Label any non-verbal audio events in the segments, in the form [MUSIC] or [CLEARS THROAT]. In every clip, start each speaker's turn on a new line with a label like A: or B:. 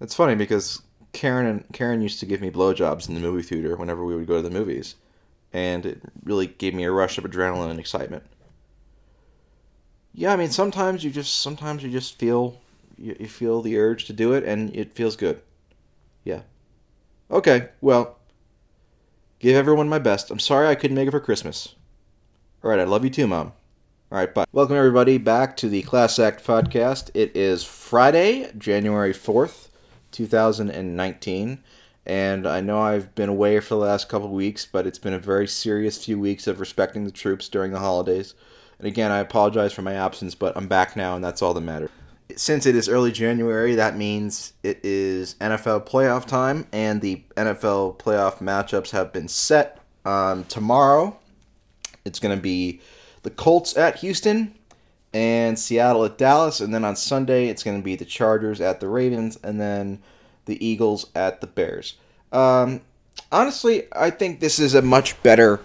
A: It's funny because Karen and Karen used to give me blowjobs in the movie theater whenever we would go to the movies, and it really gave me a rush of adrenaline and excitement. Yeah, I mean sometimes you just sometimes you just feel you, you feel the urge to do it and it feels good. Yeah. Okay, well, give everyone my best. I'm sorry I couldn't make it for Christmas. All right, I love you too, mom. All right, bye. Welcome everybody back to the Class Act podcast. It is Friday, January 4th, 2019. And I know I've been away for the last couple weeks, but it's been a very serious few weeks of respecting the troops during the holidays. And again, I apologize for my absence, but I'm back now, and that's all that matters. Since it is early January, that means it is NFL playoff time, and the NFL playoff matchups have been set. Um, tomorrow, it's going to be the Colts at Houston and Seattle at Dallas. And then on Sunday, it's going to be the Chargers at the Ravens and then the Eagles at the Bears. Um, honestly, I think this is a much better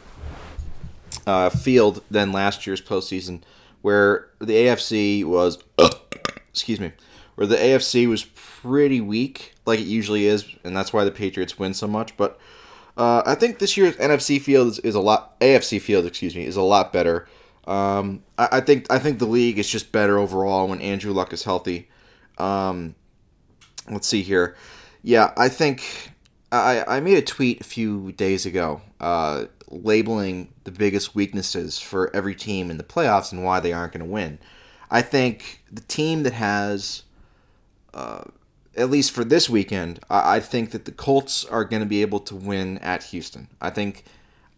A: uh, field than last year's postseason, where the AFC was, [COUGHS] excuse me, where the AFC was pretty weak, like it usually is, and that's why the Patriots win so much. But uh, I think this year's NFC field is, is, a lot, AFC field, excuse me, is a lot better. Um, I, I, think I think the league is just better overall when Andrew Luck is healthy. Um, let's see here. Yeah, I think I, I made a tweet a few days ago uh, labeling the biggest weaknesses for every team in the playoffs and why they aren't going to win. I think the team that has, uh, at least for this weekend, I, I think that the Colts are going to be able to win at Houston. I think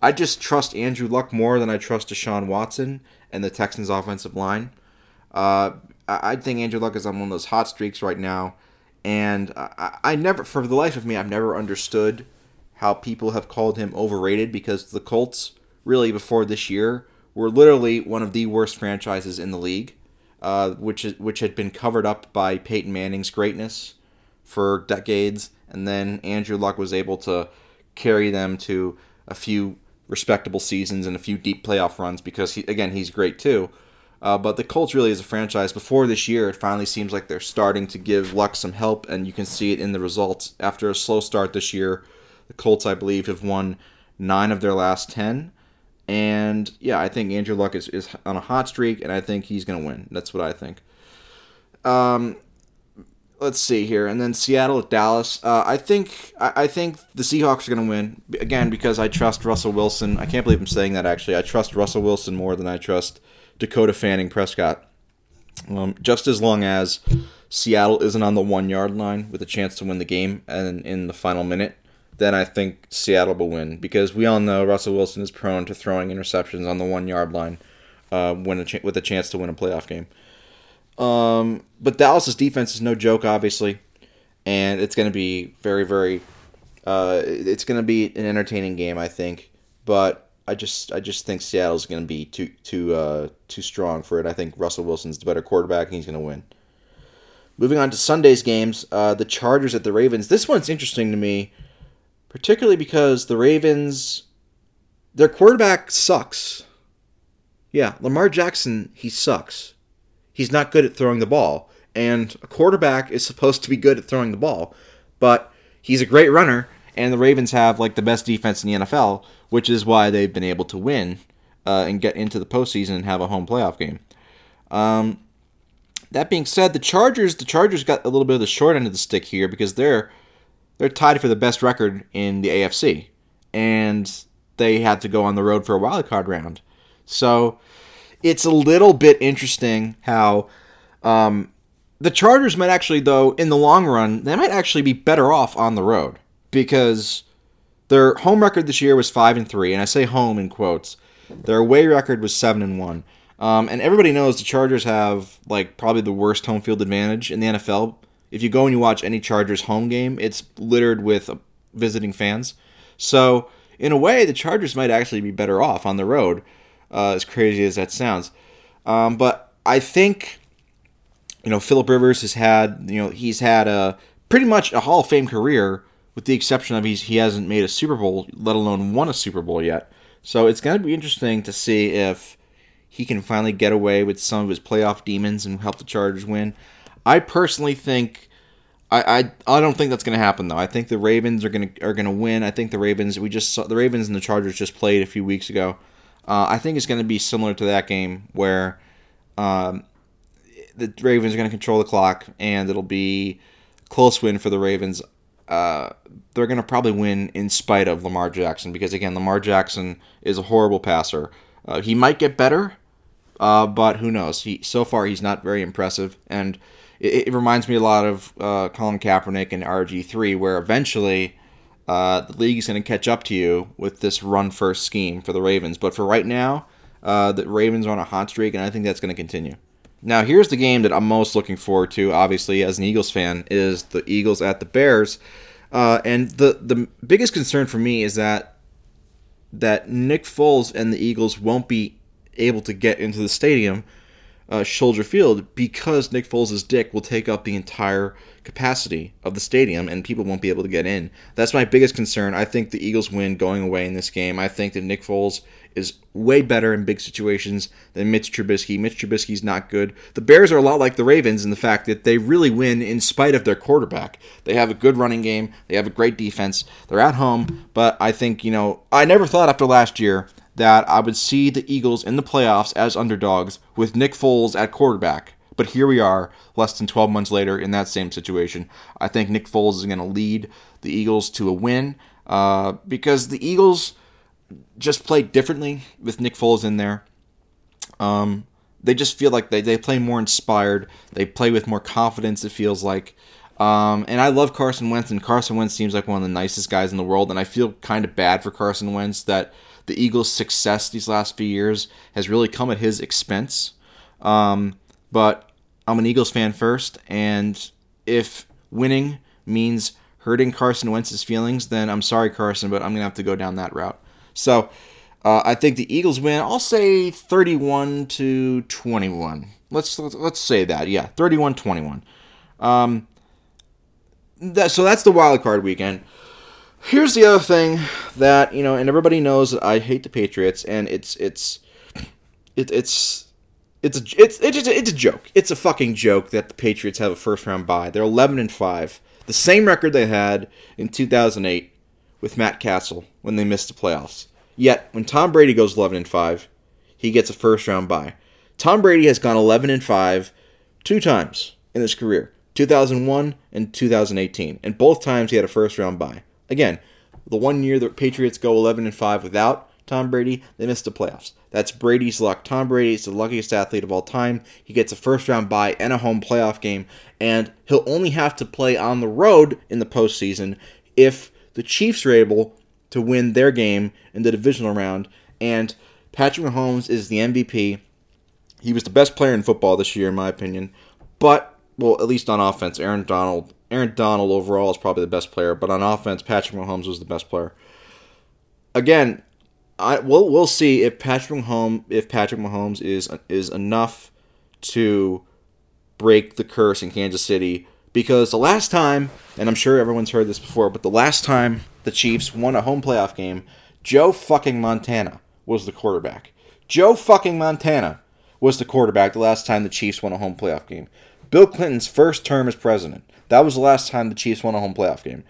A: I just trust Andrew Luck more than I trust Deshaun Watson and the Texans' offensive line. Uh, I think Andrew Luck is on one of those hot streaks right now, and I, I never, for the life of me, I've never understood how people have called him overrated because the Colts, really before this year, were literally one of the worst franchises in the league, uh, which is, which had been covered up by Peyton Manning's greatness for decades, and then Andrew Luck was able to carry them to a few respectable seasons and a few deep playoff runs because he, again he's great too. Uh, but the Colts really is a franchise. Before this year, it finally seems like they're starting to give Luck some help, and you can see it in the results. After a slow start this year, the Colts, I believe, have won nine of their last ten. And yeah, I think Andrew Luck is, is on a hot streak, and I think he's going to win. That's what I think. Um, let's see here, and then Seattle at Dallas. Uh, I think I, I, think the Seahawks are going to win again because I trust Russell Wilson. I can't believe I'm saying that. Actually, I trust Russell Wilson more than I trust Dakota Fanning Prescott. Um, just as long as Seattle isn't on the one yard line with a chance to win the game and in the final minute, then I think Seattle will win because we all know Russell Wilson is prone to throwing interceptions on the one yard line uh, when a with a chance to win a playoff game. Um, but Dallas's defense is no joke, obviously, and it's going to be very, very. Uh, it's going to be an entertaining game, I think. But I just, I just think Seattle's going to be too, too, uh, too strong for it. I think Russell Wilson's the better quarterback, and he's going to win. Moving on to Sunday's games, uh, the Chargers at the Ravens. This one's interesting to me, particularly because the Ravens, their quarterback sucks. Yeah, Lamar Jackson, he sucks he's not good at throwing the ball. And a quarterback is supposed to be good at throwing the ball, but he's a great runner, and the Ravens have like the best defense in the NFL, which is why they've been able to win uh, and get into the postseason and have a home playoff game. Um, that being said, the Chargers, the Chargers got a little bit of the short end of the stick here because they're they're tied for the best record in the AFC, and they had to go on the road for a wild card round. So it's a little bit interesting how um, the Chargers might actually, though, in the long run, they might actually be better off on the road because their home record this year was five and three, and I say home in quotes. Their away record was seven and one. Um, and everybody knows the Chargers have like probably the worst home field advantage in the NFL. If you go and you watch any Chargers home game, it's littered with visiting fans. So in a way, the Chargers might actually be better off on the road uh, as crazy as that sounds. Um, but I think, you know, Philip Rivers has had, you know, he's had a pretty much a Hall of Fame career, with the exception of he's he hasn't made a Super Bowl, let alone won a Super Bowl yet. So it's going to be interesting to see if he can finally get away with some of his playoff demons and help the Chargers win. I personally think I, I, I don't think that's going to happen though. I think the Ravens are going to are going to win. I think the Ravens we just saw the Ravens and the Chargers just played a few weeks ago. Uh, I think it's going to be similar to that game where um, the Ravens are going to control the clock and it'll be close win for the Ravens. Uh, they're going to probably win in spite of Lamar Jackson because again, Lamar Jackson is a horrible passer. Uh, he might get better, uh, but who knows? He so far he's not very impressive, and it, it reminds me a lot of uh, Colin Kaepernick and RG three, where eventually uh, the league is going to catch up to you with this run first scheme for the Ravens. But for right now, uh, the Ravens are on a hot streak, and I think that's going to continue. Now, here's the game that I'm most looking forward to, obviously, as an Eagles fan, is the Eagles at the Bears. Uh, and the, the biggest concern for me is that that Nick Foles and the Eagles won't be able to get into the stadium, uh, Soldier Field, because Nick Foles' dick will take up the entire capacity of the stadium and people won't be able to get in. That's my biggest concern. I think the Eagles win going away in this game. I think that Nick Foles is way better in big situations than Mitch Trubisky. Mitch Trubisky's not good. The Bears are a lot like the Ravens in the fact that they really win in spite of their quarterback. They have a good running game, they have a great defense. They're at home, but I think, you know, I never thought after last year that I would see the Eagles in the playoffs as underdogs with Nick Foles at quarterback. But here we are, less than 12 months later, in that same situation. I think Nick Foles is going to lead the Eagles to a win uh, because the Eagles just play differently with Nick Foles in there. Um, they just feel like they, they play more inspired. They play with more confidence, it feels like. Um, and I love Carson Wentz, and Carson Wentz seems like one of the nicest guys in the world. And I feel kind of bad for Carson Wentz that the Eagles' success these last few years has really come at his expense. Um, but I'm an Eagles fan first, and if winning means hurting Carson Wentz's feelings, then I'm sorry, Carson, but I'm gonna have to go down that route. So uh, I think the Eagles win. I'll say 31 to 21. Let's let's say that. Yeah, 31-21. Um, that, so that's the wild card weekend. Here's the other thing that you know, and everybody knows that I hate the Patriots, and it's it's it, it's it's a it's it's it's a joke. It's a fucking joke that the Patriots have a first round bye. They're 11 and 5, the same record they had in 2008 with Matt Cassel when they missed the playoffs. Yet when Tom Brady goes 11 and 5, he gets a first round bye. Tom Brady has gone 11 and 5 two times in his career, 2001 and 2018, and both times he had a first round bye. Again, the one year the Patriots go 11 and 5 without Tom Brady, they missed the playoffs. That's Brady's luck. Tom Brady is the luckiest athlete of all time. He gets a first round bye and a home playoff game, and he'll only have to play on the road in the postseason if the Chiefs are able to win their game in the divisional round. And Patrick Mahomes is the MVP. He was the best player in football this year, in my opinion. But, well, at least on offense, Aaron Donald. Aaron Donald overall is probably the best player, but on offense, Patrick Mahomes was the best player. Again, I we'll we'll see if Patrick Mahomes if Patrick Mahomes is is enough to break the curse in Kansas City because the last time and I'm sure everyone's heard this before but the last time the Chiefs won a home playoff game Joe fucking Montana was the quarterback. Joe fucking Montana was the quarterback the last time the Chiefs won a home playoff game. Bill Clinton's first term as president. That was the last time the Chiefs won a home playoff game.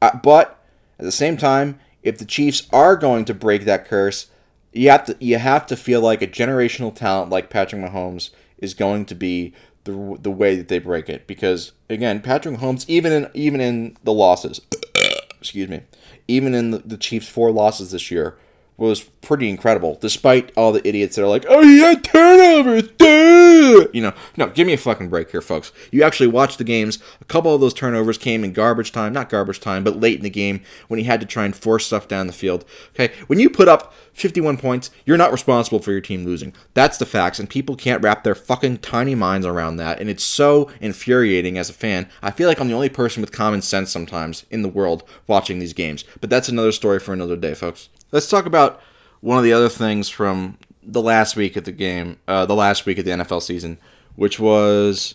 A: But at the same time, if the Chiefs are going to break that curse, you have to you have to feel like a generational talent like Patrick Mahomes is going to be the, the way that they break it because again Patrick Mahomes even in even in the losses [COUGHS] excuse me even in the, the Chiefs four losses this year was pretty incredible, despite all the idiots that are like, "Oh, had turnovers." Duh! You know, no, give me a fucking break here, folks. You actually watched the games. A couple of those turnovers came in garbage time, not garbage time, but late in the game when he had to try and force stuff down the field. Okay, when you put up 51 points, you're not responsible for your team losing. That's the facts, and people can't wrap their fucking tiny minds around that, and it's so infuriating as a fan. I feel like I'm the only person with common sense sometimes in the world watching these games, but that's another story for another day, folks. Let's talk about one of the other things from the last week of the game, uh, the last week of the NFL season, which was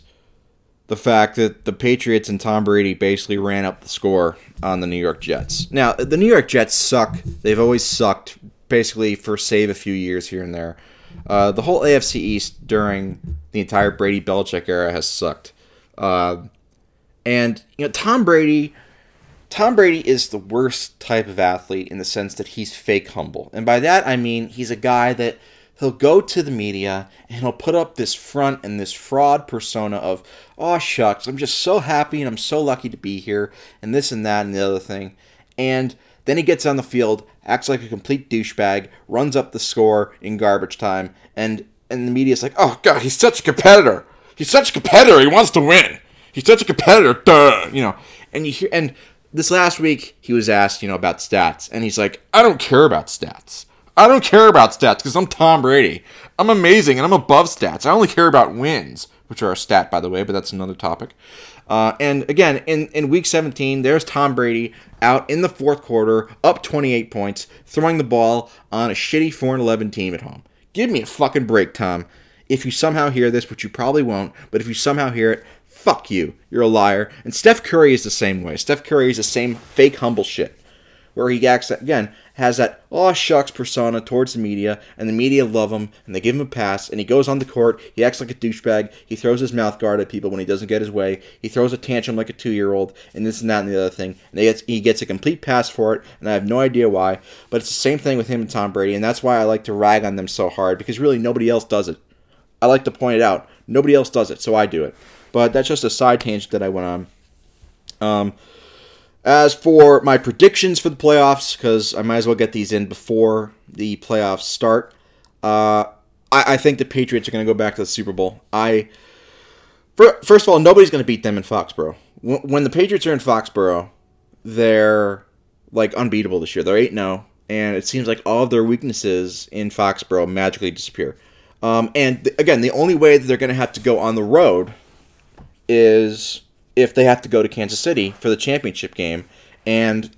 A: the fact that the Patriots and Tom Brady basically ran up the score on the New York Jets. Now, the New York Jets suck. They've always sucked, basically, for save a few years here and there. Uh, the whole AFC East during the entire Brady Belichick era has sucked. Uh, And you know, Tom Brady, Tom Brady is the worst type of athlete in the sense that he's fake humble. And by that I mean he's a guy that he'll go to the media and he'll put up this front and this fraud persona of, oh shucks, I'm just so happy and I'm so lucky to be here, and this and that and the other thing. And then he gets on the field, acts like a complete douchebag, runs up the score in garbage time, and and the media's like, oh god, he's such a competitor. He's such a competitor. He wants to win. He's such a competitor. Duh. You know, and you hear and this last week he was asked, you know, about stats, and he's like, I don't care about stats. I don't care about stats because I'm Tom Brady. I'm amazing and I'm above stats. I only care about wins, which are a stat, by the way, but that's another topic. Uh, and again, in, in week 17, there's Tom Brady out in the fourth quarter, up 28 points, throwing the ball on a shitty 4 11 team at home. Give me a fucking break, Tom. If you somehow hear this, which you probably won't, but if you somehow hear it, fuck you. You're a liar. And Steph Curry is the same way. Steph Curry is the same fake humble shit. Where he acts, again, has that oh shucks persona towards the media, and the media love him, and they give him a pass, and he goes on the court, he acts like a douchebag, he throws his mouth guard at people when he doesn't get his way, he throws a tantrum like a two year old, and this and that and the other thing, and gets, he gets a complete pass for it, and I have no idea why, but it's the same thing with him and Tom Brady, and that's why I like to rag on them so hard, because really nobody else does it. I like to point it out. Nobody else does it, so I do it. But that's just a side tangent that I went on. Um, as for my predictions for the playoffs, because I might as well get these in before the playoffs start, uh, I, I, think the Patriots are going to go back to the Super Bowl. I first of all, nobody's going to beat them in Foxborough. When the Patriots are in Foxborough, they're like unbeatable this year. They're eight zero, oh, and it seems like all of their weaknesses in Foxborough magically disappear. Um, and th- again, the only way that they're going to have to go on the road is if they have to go to Kansas City for the championship game. And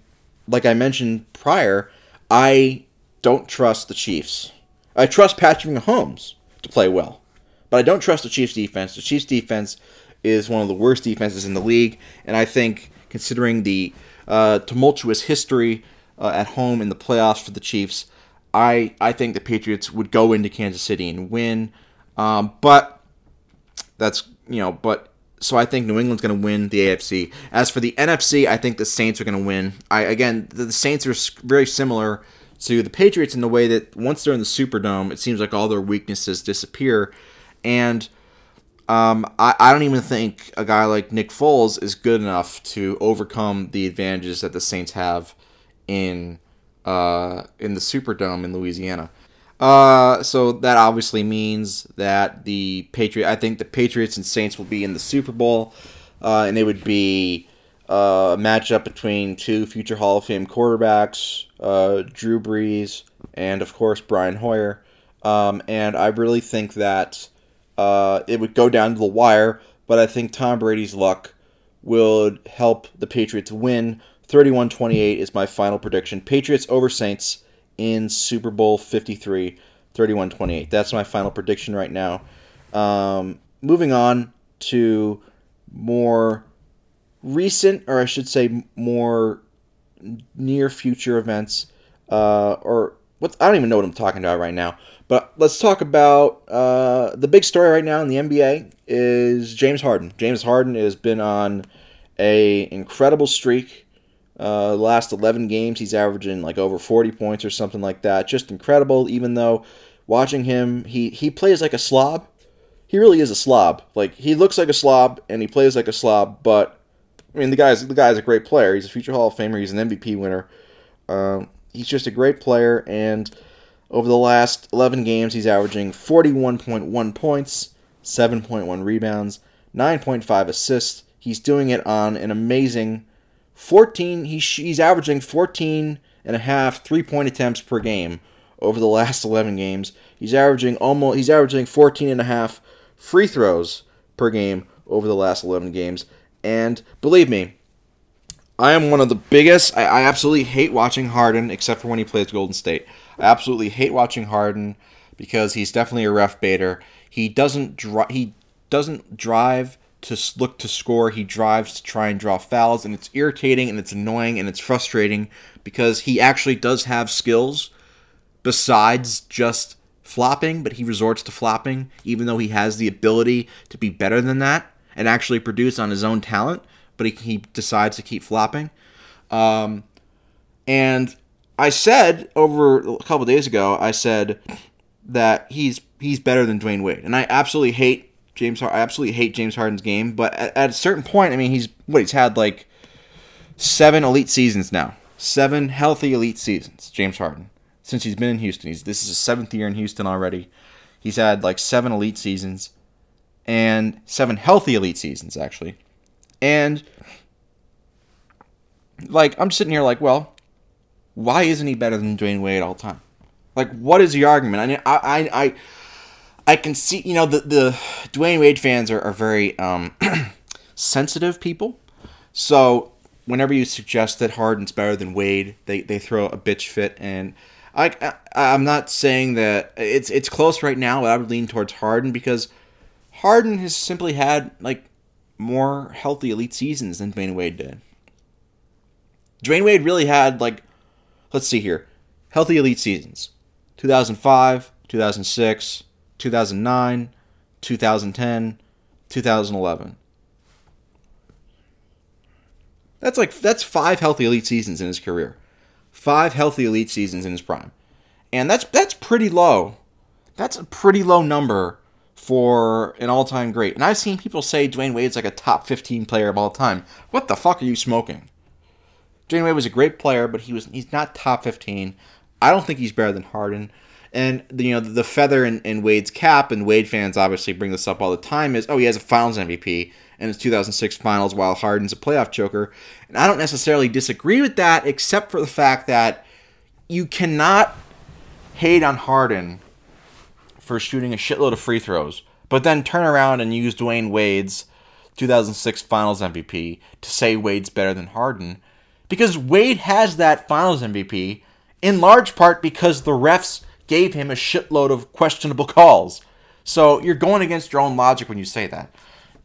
A: like I mentioned prior, I don't trust the Chiefs. I trust Patrick Mahomes to play well, but I don't trust the Chiefs defense. The Chiefs defense is one of the worst defenses in the league, and I think considering the uh, tumultuous history uh, at home in the playoffs for the Chiefs, I I think the Patriots would go into Kansas City and win. Um, but that's you know, but so I think New England's going to win the AFC. As for the NFC, I think the Saints are going to win. I again, the Saints are very similar to the Patriots in the way that once they're in the Superdome, it seems like all their weaknesses disappear, and um, I, I don't even think a guy like Nick Foles is good enough to overcome the advantages that the Saints have in uh, in the Superdome in Louisiana. Uh, so that obviously means that the Patriot. I think the Patriots and Saints will be in the Super Bowl, uh, and it would be uh, a matchup between two future Hall of Fame quarterbacks, uh, Drew Brees and of course Brian Hoyer. Um, and I really think that uh, it would go down to the wire, but I think Tom Brady's luck would help the Patriots win. 31-28 is my final prediction. Patriots over Saints in Super Bowl 53, 31 28. That's my final prediction right now. Um, moving on to more recent, or I should say, more near future events, uh, or what I don't even know what I'm talking about right now. But let's talk about uh, the big story right now in the NBA is James Harden. James Harden has been on a incredible streak. Uh, last 11 games, he's averaging like over 40 points or something like that. Just incredible. Even though watching him, he he plays like a slob. He really is a slob. Like he looks like a slob and he plays like a slob. But I mean, the guy's the guy's a great player. He's a future Hall of Famer. He's an MVP winner. Um, he's just a great player. And over the last 11 games, he's averaging 41.1 points, 7.1 rebounds, 9.5 assists. He's doing it on an amazing 14 he's, he's averaging 14 and a half three-point attempts per game over the last 11 games. He's averaging almost he's averaging 14 and a half free throws per game over the last 11 games. And believe me, I am one of the biggest. I, I, absolutely hate watching Harden, except for when he plays Golden State. I absolutely hate watching Harden because he's definitely a ref baiter. He doesn't dri- he doesn't drive to look to score. He drives to try and draw fouls, and it's irritating and it's annoying and it's frustrating because he actually does have skills besides just flopping, but he resorts to flopping even though he has the ability to be better than that and actually produce on his own talent. but he, he decides to keep flopping. Um, and I said over a couple days ago, I said that he's he's better than Dwyane Wade, and I absolutely hate James. I absolutely hate James Harden's game, but at, at a certain point, I mean, he's what he's had like seven elite seasons now, seven healthy elite seasons. James Harden since he's been in Houston. He's this is his seventh year in Houston already. He's had like seven elite seasons and seven healthy elite seasons actually. And like I'm sitting here like, well, why isn't he better than Dwyane Wade all the time? Like, what is the argument? I mean, I I I, I can see you know the the Dwyane Wade fans are, are very um, [CLEARS THROAT] sensitive people, so whenever you suggest that Harden's better than Wade, they, they throw a bitch fit and I, I am not saying that it's it's close right now. I would lean towards Harden because Harden has simply had like more healthy elite seasons than Dwyane Wade did. Dwyane Wade really had like let's see here, healthy elite seasons. 2005, 2006, 2009, 2010, 2011. That's like that's five healthy elite seasons in his career five healthy elite seasons in his prime. And that's that's pretty low. That's a pretty low number for an all-time great. And I've seen people say Dwyane Wade's like a top 15 player of all time. What the fuck are you smoking? Dwayne Wade was a great player, but he was he's not top 15. I don't think he's better than Harden. And you know the feather in, in Wade's cap, and Wade fans obviously bring this up all the time. Is oh he has a Finals MVP and it's 2006 Finals, while Harden's a playoff choker. And I don't necessarily disagree with that, except for the fact that you cannot hate on Harden for shooting a shitload of free throws, but then turn around and use Dwyane Wade's 2006 Finals MVP to say Wade's better than Harden, because Wade has that Finals MVP in large part because the refs gave him a shitload of questionable calls. So you're going against your own logic when you say that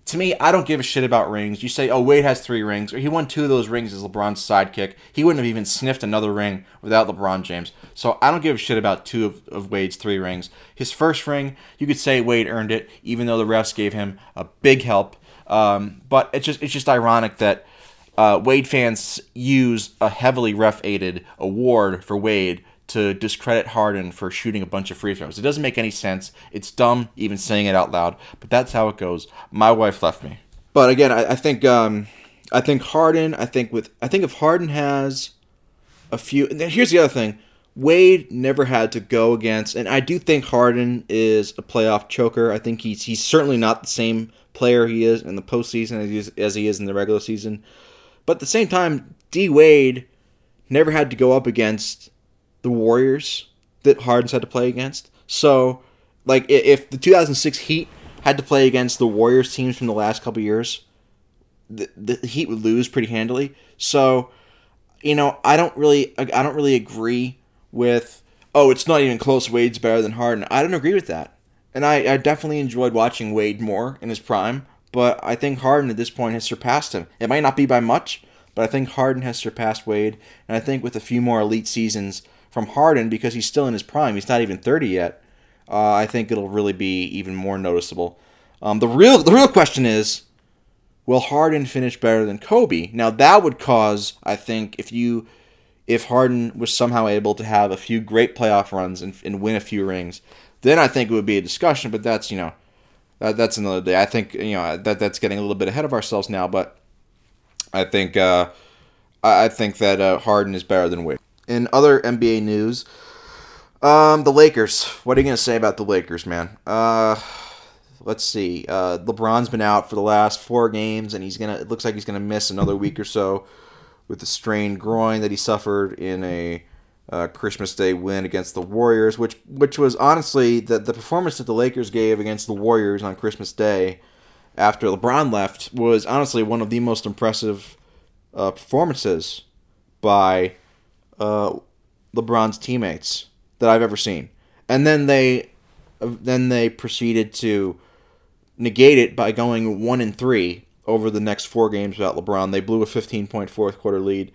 A: to me, I don't give a shit about rings. You say, oh, Wade has three rings, or he won two of those rings as LeBron's sidekick. He wouldn't have even sniffed another ring without LeBron James. So I don't give a shit about two of, of Wade's three rings. His first ring, you could say Wade earned it, even though the refs gave him a big help. Um, but it's just it's just ironic that uh, Wade fans use a heavily ref aided award for Wade to discredit Harden for shooting a bunch of free throws. It doesn't make any sense. It's dumb even saying it out loud, but that's how it goes. My wife left me. But again, I, I think um, I think Harden. I think with I think if Harden has a few. here's the other thing. Wade never had to go against, and I do think Harden is a playoff choker. I think he's he's certainly not the same player he is in the postseason as he is, as he is in the regular season. But at the same time, D Wade never had to go up against the Warriors that Harden's had to play against. So, like, if the 2006 Heat had to play against the Warriors teams from the last couple years, the, the Heat would lose pretty handily. So, you know, I don't really, I don't really agree with, oh, it's not even close. Wade's better than Harden. I don't agree with that, and I, I definitely enjoyed watching Wade more in his prime. But I think Harden at this point has surpassed him. It might not be by much, but I think Harden has surpassed Wade, and I think with a few more elite seasons from Harden because he's still in his prime. He's not even 30 yet. Uh, I think it'll really be even more noticeable. Um, the real the real question is, will Harden finish better than Kobe? Now that would cause, I think, if you if Harden was somehow able to have a few great playoff runs and, and win a few rings, then I think it would be a discussion. But that's you know, that, that's another day. I think you know that that's getting a little bit ahead of ourselves now. But I think uh, I think that uh, Harden is better than Wade in other NBA news, um, the Lakers. What are you gonna say about the Lakers, man? Uh, let's see. Uh, LeBron's been out for the last four games, and he's gonna. It looks like he's gonna miss another week or so with the strained groin that he suffered in a uh, Christmas Day win against the Warriors, which which was honestly the the performance that the Lakers gave against the Warriors on Christmas Day after LeBron left was honestly one of the most impressive uh, performances by uh, LeBron's teammates that I've ever seen. And then they then they proceeded to negate it by going one and three over the next four games without LeBron. They blew a 15 point fourth quarter lead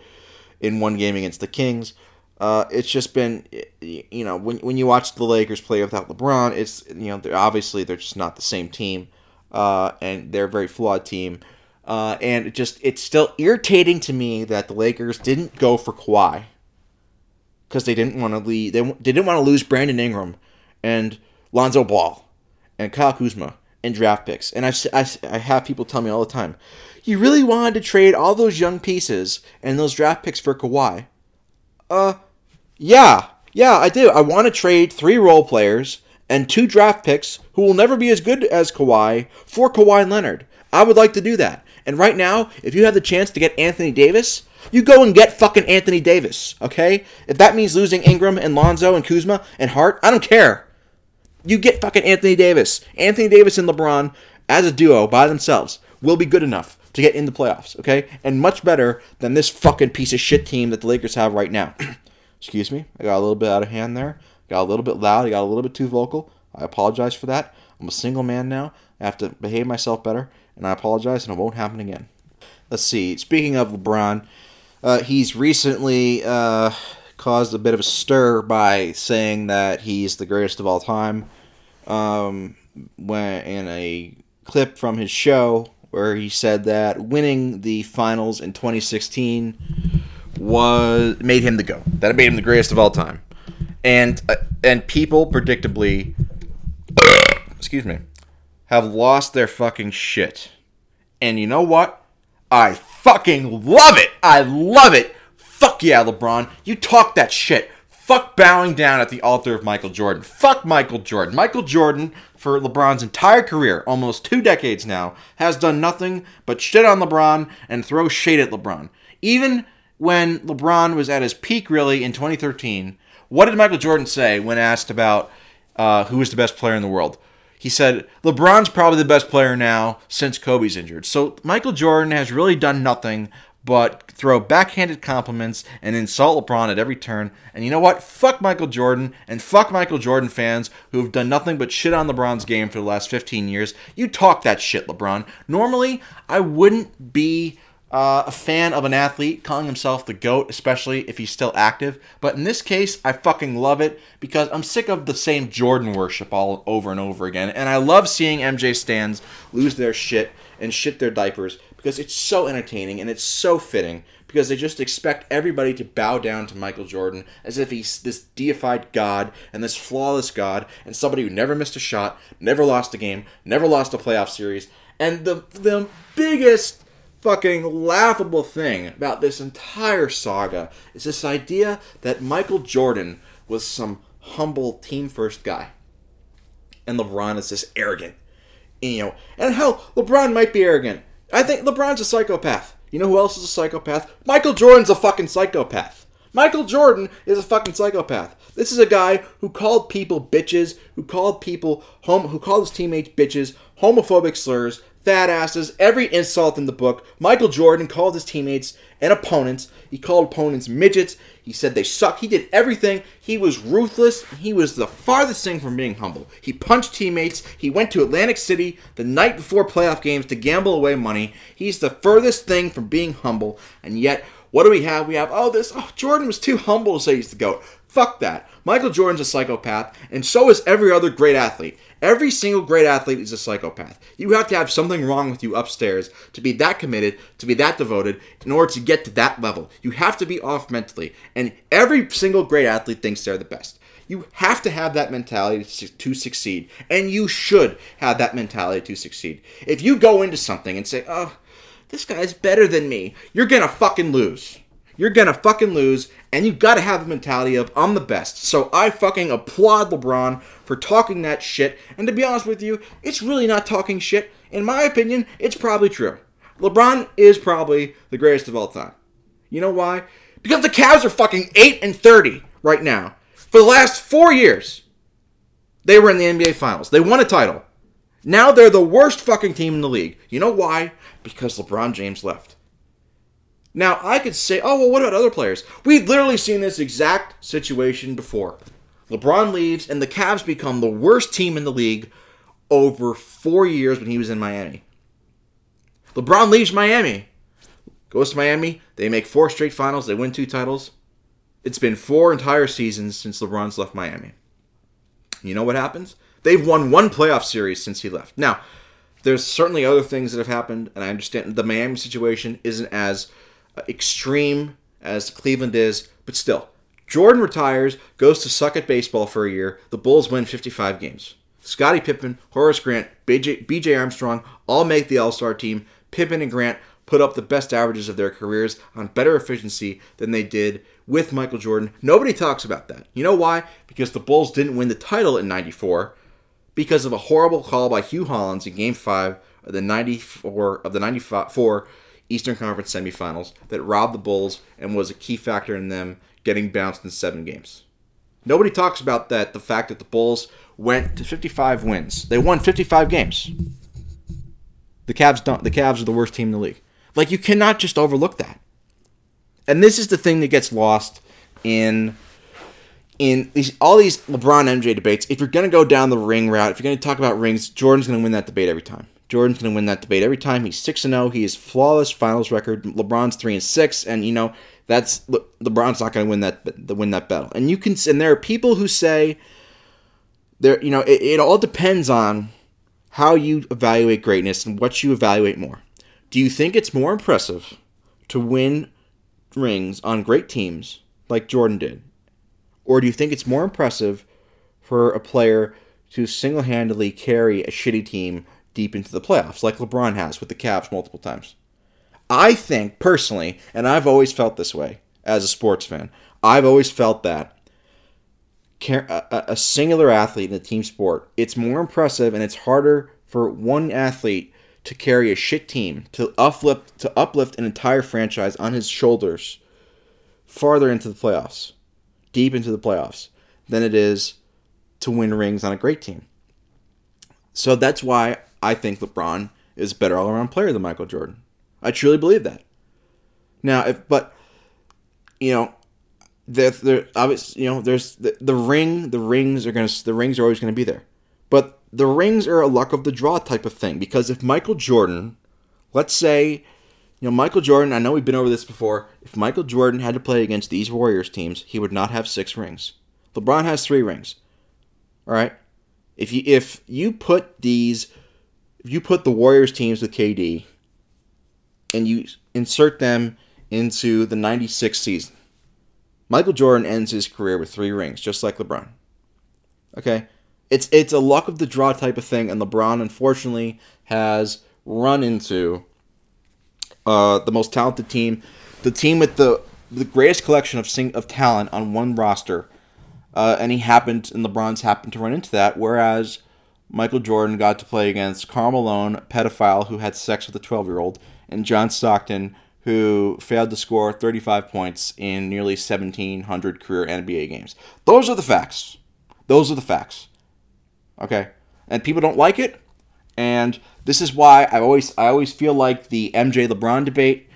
A: in one game against the Kings. Uh, it's just been, you know, when, when you watch the Lakers play without LeBron, it's, you know, they're obviously they're just not the same team, uh, and they're a very flawed team. Uh, and it just it's still irritating to me that the Lakers didn't go for Kawhi because they didn't want to leave. They, they didn't want to lose Brandon Ingram and Lonzo Ball and Kyle Kuzma and draft picks. And I've, I, I have people tell me all the time, you really wanted to trade all those young pieces and those draft picks for Kawhi? Uh, yeah, yeah, I do. I want to trade three role players and two draft picks who will never be as good as Kawhi for Kawhi Leonard. I would like to do that. And right now, if you have the chance to get Anthony Davis, you go and get fucking Anthony Davis, okay? If that means losing Ingram and Lonzo and Kuzma and Hart, I don't care. You get fucking Anthony Davis. Anthony Davis and LeBron as a duo by themselves will be good enough to get in the playoffs, okay? And much better than this fucking piece of shit team that the Lakers have right now. [CLEARS THROAT] Excuse me, I got a little bit out of hand there. Got a little bit loud. I got a little bit too vocal. I apologize for that. I'm a single man now. I have to behave myself better, and I apologize, and it won't happen again. Let's see. Speaking of LeBron, uh, he's recently uh, caused a bit of a stir by saying that he's the greatest of all time. Um, when in a clip from his show where he said that winning the finals in 2016 was made him the go. That made him the greatest of all time. And uh, and people predictably [COUGHS] excuse me have lost their fucking shit. And you know what? I fucking love it. I love it. Fuck yeah, LeBron. You talk that shit. Fuck bowing down at the altar of Michael Jordan. Fuck Michael Jordan. Michael Jordan, for LeBron's entire career, almost two decades now, has done nothing but shit on LeBron and throw shade at LeBron. Even when LeBron was at his peak, really, in 2013, what did Michael Jordan say when asked about uh, who was the best player in the world? He said, LeBron's probably the best player now since Kobe's injured. So Michael Jordan has really done nothing but throw backhanded compliments and insult LeBron at every turn. And you know what? Fuck Michael Jordan and fuck Michael Jordan fans who've done nothing but shit on LeBron's game for the last 15 years. You talk that shit, LeBron. Normally, I wouldn't be uh, a fan of an athlete calling himself the GOAT, especially if he's still active. But in this case, I fucking love it because I'm sick of the same Jordan worship all over and over again. And I love seeing MJ stands lose their shit and shit their diapers because it's so entertaining and it's so fitting because they just expect everybody to bow down to Michael Jordan as if he's this deified god and this flawless god and somebody who never missed a shot, never lost a game, never lost a playoff series. And the the biggest fucking laughable thing about this entire saga is this idea that Michael Jordan was some humble team first guy. And LeBron is this arrogant. You know, and hell, LeBron might be arrogant. I think LeBron's a psychopath. You know who else is a psychopath? Michael Jordan's a fucking psychopath. Michael Jordan is a fucking psychopath. This is a guy who called people bitches, who called people home, who called his teammates bitches, homophobic slurs, fat asses, every insult in the book. Michael Jordan called his teammates and opponents. He called opponents midgets. He said they suck. He did everything. He was ruthless. He was the farthest thing from being humble. He punched teammates. He went to Atlantic City the night before playoff games to gamble away money. He's the furthest thing from being humble. And yet, what do we have? We have, oh, this, oh, Jordan was too humble to say he's the GOAT. Fuck that. Michael Jordan's a psychopath, and so is every other great athlete. Every single great athlete is a psychopath. You have to have something wrong with you upstairs to be that committed, to be that devoted, in order to get to that level. You have to be off mentally. And every single great athlete thinks they're the best. You have to have that mentality to succeed. And you should have that mentality to succeed. If you go into something and say, oh, this guy's better than me, you're gonna fucking lose. You're gonna fucking lose, and you gotta have the mentality of I'm the best. So I fucking applaud LeBron for talking that shit. And to be honest with you, it's really not talking shit. In my opinion, it's probably true. LeBron is probably the greatest of all time. You know why? Because the Cavs are fucking 8 and 30 right now. For the last four years, they were in the NBA Finals. They won a title. Now they're the worst fucking team in the league. You know why? Because LeBron James left. Now, I could say, oh, well, what about other players? We've literally seen this exact situation before. LeBron leaves, and the Cavs become the worst team in the league over four years when he was in Miami. LeBron leaves Miami, goes to Miami. They make four straight finals. They win two titles. It's been four entire seasons since LeBron's left Miami. You know what happens? They've won one playoff series since he left. Now, there's certainly other things that have happened, and I understand the Miami situation isn't as Uh, extreme as Cleveland is, but still, Jordan retires, goes to suck at baseball for a year. The Bulls win 55 games. Scottie Pippen, Horace Grant, BJ, BJ Armstrong all make the All Star team. Pippen and Grant put up the best averages of their careers on better efficiency than they did with Michael Jordan. Nobody talks about that. You know why? Because the Bulls didn't win the title in 94 because of a horrible call by Hue Hollins in game 5 of the 94 of the 94 Eastern Conference semifinals that robbed the Bulls and was a key factor in them getting bounced in 7 games. Nobody talks about that the fact that the Bulls went to 55 wins. They won 55 games. The Cavs don't the Cavs are the worst team in the league. Like you cannot just overlook that. And this is the thing that gets lost in in these all these LeBron MJ debates. If you're gonna go down the ring route, if you're gonna talk about rings, Jordan's gonna win that debate every time. Jordan's gonna win that debate every time. He's six and zero. He is flawless finals record. LeBron's three and six, and you know that's Le- LeBron's not gonna win that win that battle. And you can and there are people who say there you know it, it all depends on how you evaluate greatness and what you evaluate more. Do you think it's more impressive to win rings on great teams like Jordan did? Or do you think it's more impressive for a player to single handedly carry a shitty team deep into the playoffs like LeBron has with the Cavs multiple times? I think, personally, and I've always felt this way as a sports fan, I've always felt that a singular athlete in a team sport, it's more impressive and it's harder for one athlete to carry a shit team to uplift to uplift an entire franchise on his shoulders farther into the playoffs, deep into the playoffs, than it is to win rings on a great team. So that's why I think LeBron is a better all-around player than Michael Jordan. I truly believe that. Now, if but you know, there, there obviously you know there's the, the ring. The rings are gonna the rings are always gonna be there, but the rings are a luck of the draw type of thing because if Michael Jordan, let's say, you know, Michael Jordan, I know we've been over this before. If Michael Jordan had to play against these Warriors teams, he would not have six rings. LeBron has three rings. All right? If you if you put these you put the Warriors teams with KD and you insert them into the 96 season, Michael Jordan ends his career with three rings, just like LeBron. Okay? it's it's a luck of the draw type of thing, and LeBron unfortunately has run into uh, the most talented team, the team with the the greatest collection of sing, of talent on one roster, uh, and he happened and LeBron's happened to run into that. Whereas Michael Jordan got to play against Karl Malone, a pedophile who had sex with a twelve year old, and John Stockton, who failed to score 35 points in nearly 1,700 career NBA games. Those are the facts. Those are the facts. Okay, and people don't like it, and this is why I always I always feel like the MJ LeBron debate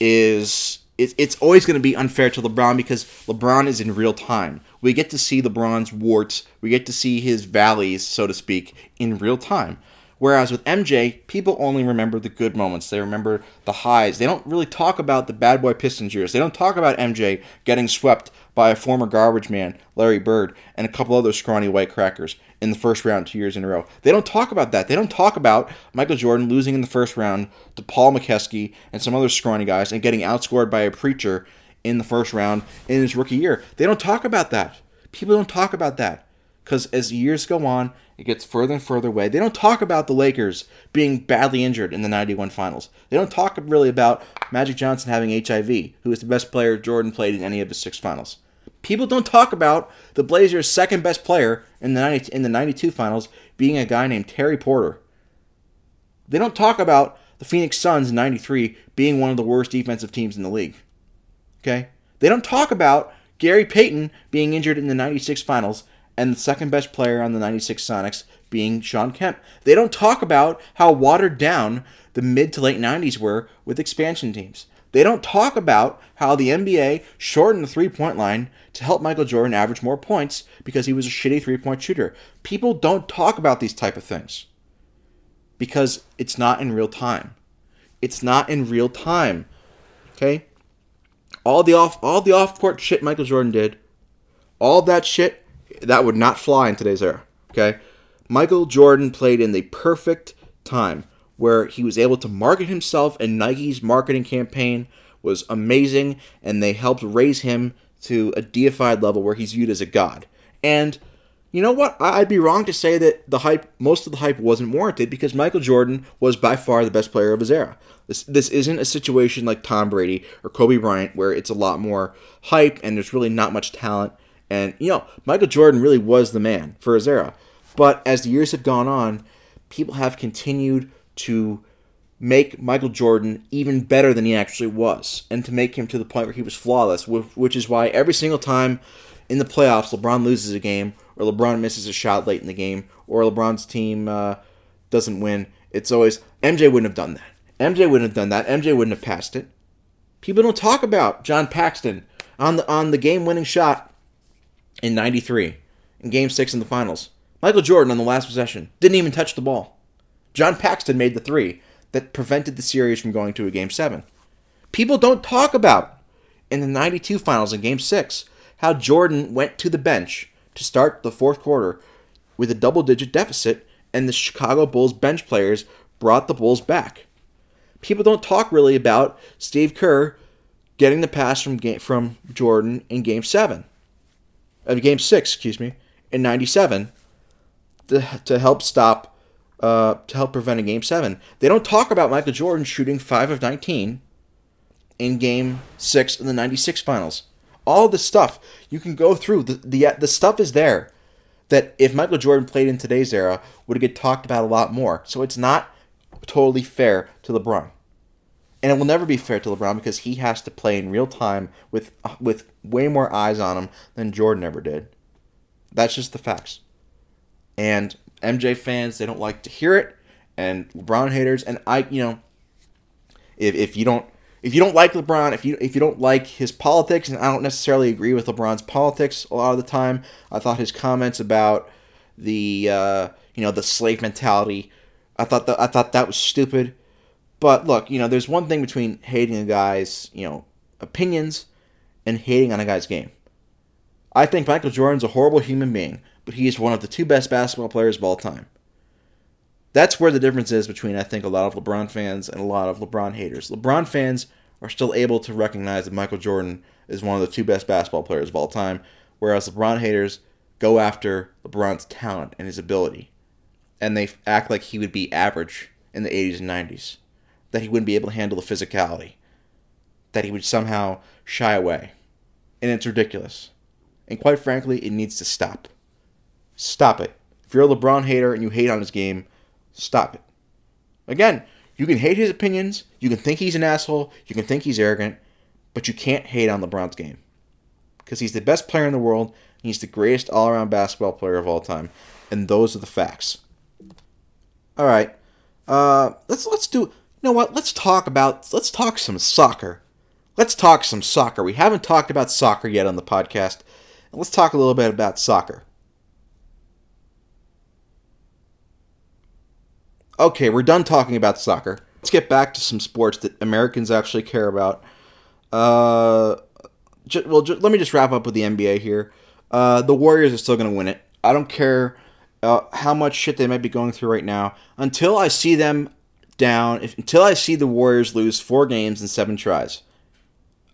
A: is it's it's always going to be unfair to LeBron because LeBron is in real time. We get to see LeBron's warts, we get to see his valleys, so to speak, in real time. Whereas with MJ, people only remember the good moments. They remember the highs. They don't really talk about the bad boy Pistons years. They don't talk about MJ getting swept by a former garbage man, Larry Bird, and a couple other scrawny white crackers in the first round two years in a row. They don't talk about that. They don't talk about Michael Jordan losing in the first round to Paul Mokeski and some other scrawny guys and getting outscored by a preacher in the first round in his rookie year. They don't talk about that. People don't talk about that because as years go on, it gets further and further away. They don't talk about the Lakers being badly injured in the 91 finals. They don't talk really about Magic Johnson having HIV, who is the best player Jordan played in any of his six finals. People don't talk about the Blazers' second best player in the 90, in the 92 finals being a guy named Terry Porter. They don't talk about the Phoenix Suns in 93 being one of the worst defensive teams in the league. Okay? They don't talk about Gary Payton being injured in the 96 finals and the second best player on the 96 Sonics being Shawn Kemp. They don't talk about how watered down the mid to late 90s were with expansion teams. They don't talk about how the NBA shortened the three point line to help Michael Jordan average more points because he was a shitty three point shooter. People don't talk about these type of things because it's not in real time. It's not in real time. Okay? All the off all the off court shit Michael Jordan did, all that shit that would not fly in today's era. Okay, Michael Jordan played in the perfect time where he was able to market himself and Nike's marketing campaign was amazing and they helped raise him to a deified level where he's viewed as a god. And you know what? I'd be wrong to say that the hype, most of the hype wasn't warranted because Michael Jordan was by far the best player of his era. This, this isn't a situation like Tom Brady or Kobe Bryant where it's a lot more hype and there's really not much talent. And, you know, Michael Jordan really was the man for his era. But as the years have gone on, people have continued to make Michael Jordan even better than he actually was and to make him to the point where he was flawless, which is why every single time in the playoffs LeBron loses a game or LeBron misses a shot late in the game, or LeBron's team uh, doesn't win, it's always MJ wouldn't have done that. MJ wouldn't have done that. MJ wouldn't have passed it. People don't talk about John Paxson on the on the game-winning shot in '93 in Game Six in the Finals. Michael Jordan on the last possession didn't even touch the ball. John Paxson made the three that prevented the series from going to a Game Seven. People don't talk about in the '92 Finals in Game Six how Jordan went to the bench to start the fourth quarter with a double digit deficit, and the Chicago Bulls bench players brought the Bulls back. People don't talk really about Steve Kerr getting the pass from game, from Jordan in Game Seven, uh, Game Six, excuse me, in '97, to, to help stop, uh, to help prevent a Game Seven. They don't talk about Michael Jordan shooting five of 19 in Game Six in the '96 Finals all the stuff you can go through. The, the the stuff is there that if Michael Jordan played in today's era would get talked about a lot more. So it's not totally fair to LeBron. And it will never be fair to LeBron because he has to play in real time with with way more eyes on him than Jordan ever did. That's just the facts. And MJ fans, they don't like to hear it, and LeBron haters, and I, you know, if, if you don't if you don't like LeBron, if you if you don't like his politics, and I don't necessarily agree with LeBron's politics a lot of the time, I thought his comments about the uh, you know the slave mentality, I thought that I thought that was stupid. But look, you know, there's one thing between hating a guy's you know opinions and hating on a guy's game. I think Michael Jordan's a horrible human being, but he is one of the two best basketball players of all time that's where the difference is between I think a lot of LeBron fans and a lot of LeBron haters. LeBron fans are still able to recognize that Michael Jordan is one of the two best basketball players of all time, whereas LeBron haters go after LeBron's talent and his ability, and they act like he would be average in the 80s and 90s, that he wouldn't be able to handle the physicality, that he would somehow shy away. And it's ridiculous. And quite frankly, it needs to stop. Stop it. If you're a LeBron hater and you hate on his game, Stop it. Again, you can hate his opinions, you can think he's an asshole, you can think he's arrogant, but you can't hate on LeBron's game. Because he's the best player in the world, he's the greatest all around basketball player of all time. And those are the facts. Alright. Uh let's let's do know what? Let's talk about let's talk some soccer. Let's talk some soccer. We haven't talked about soccer yet on the podcast. Let's talk a little bit about soccer. Okay, we're done talking about soccer. Let's get back to some sports that Americans actually care about. Uh, j- well, let me just wrap up with the NBA here. Uh, the Warriors are still going to win it. I don't care uh, how much shit they might be going through right now. Until I see them down, if, until I see the Warriors lose four games in seven tries,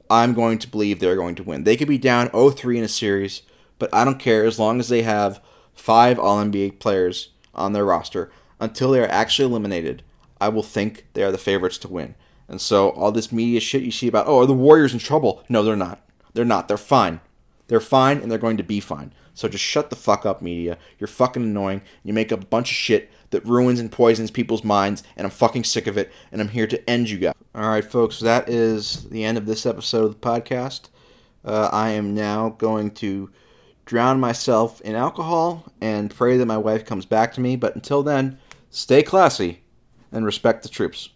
A: I'm going to believe they're going to win. They could be down 0-3 in a series, but I don't care as long as they have five All NBA players on their roster until they are actually eliminated, I will think they are the favorites to win. And so all this media shit you see about, oh, are the Warriors in trouble? No, they're not. They're not. They're fine. They're fine and they're going to be fine. So just shut the fuck up, media. You're fucking annoying. You make a bunch of shit that ruins and poisons people's minds, and I'm fucking sick of it, and I'm here to end you guys. All right, folks, that is the end of this episode of the podcast. Uh, I am now going to drown myself in alcohol and pray that my wife comes back to me, but until then, Stay classy and respect the troops.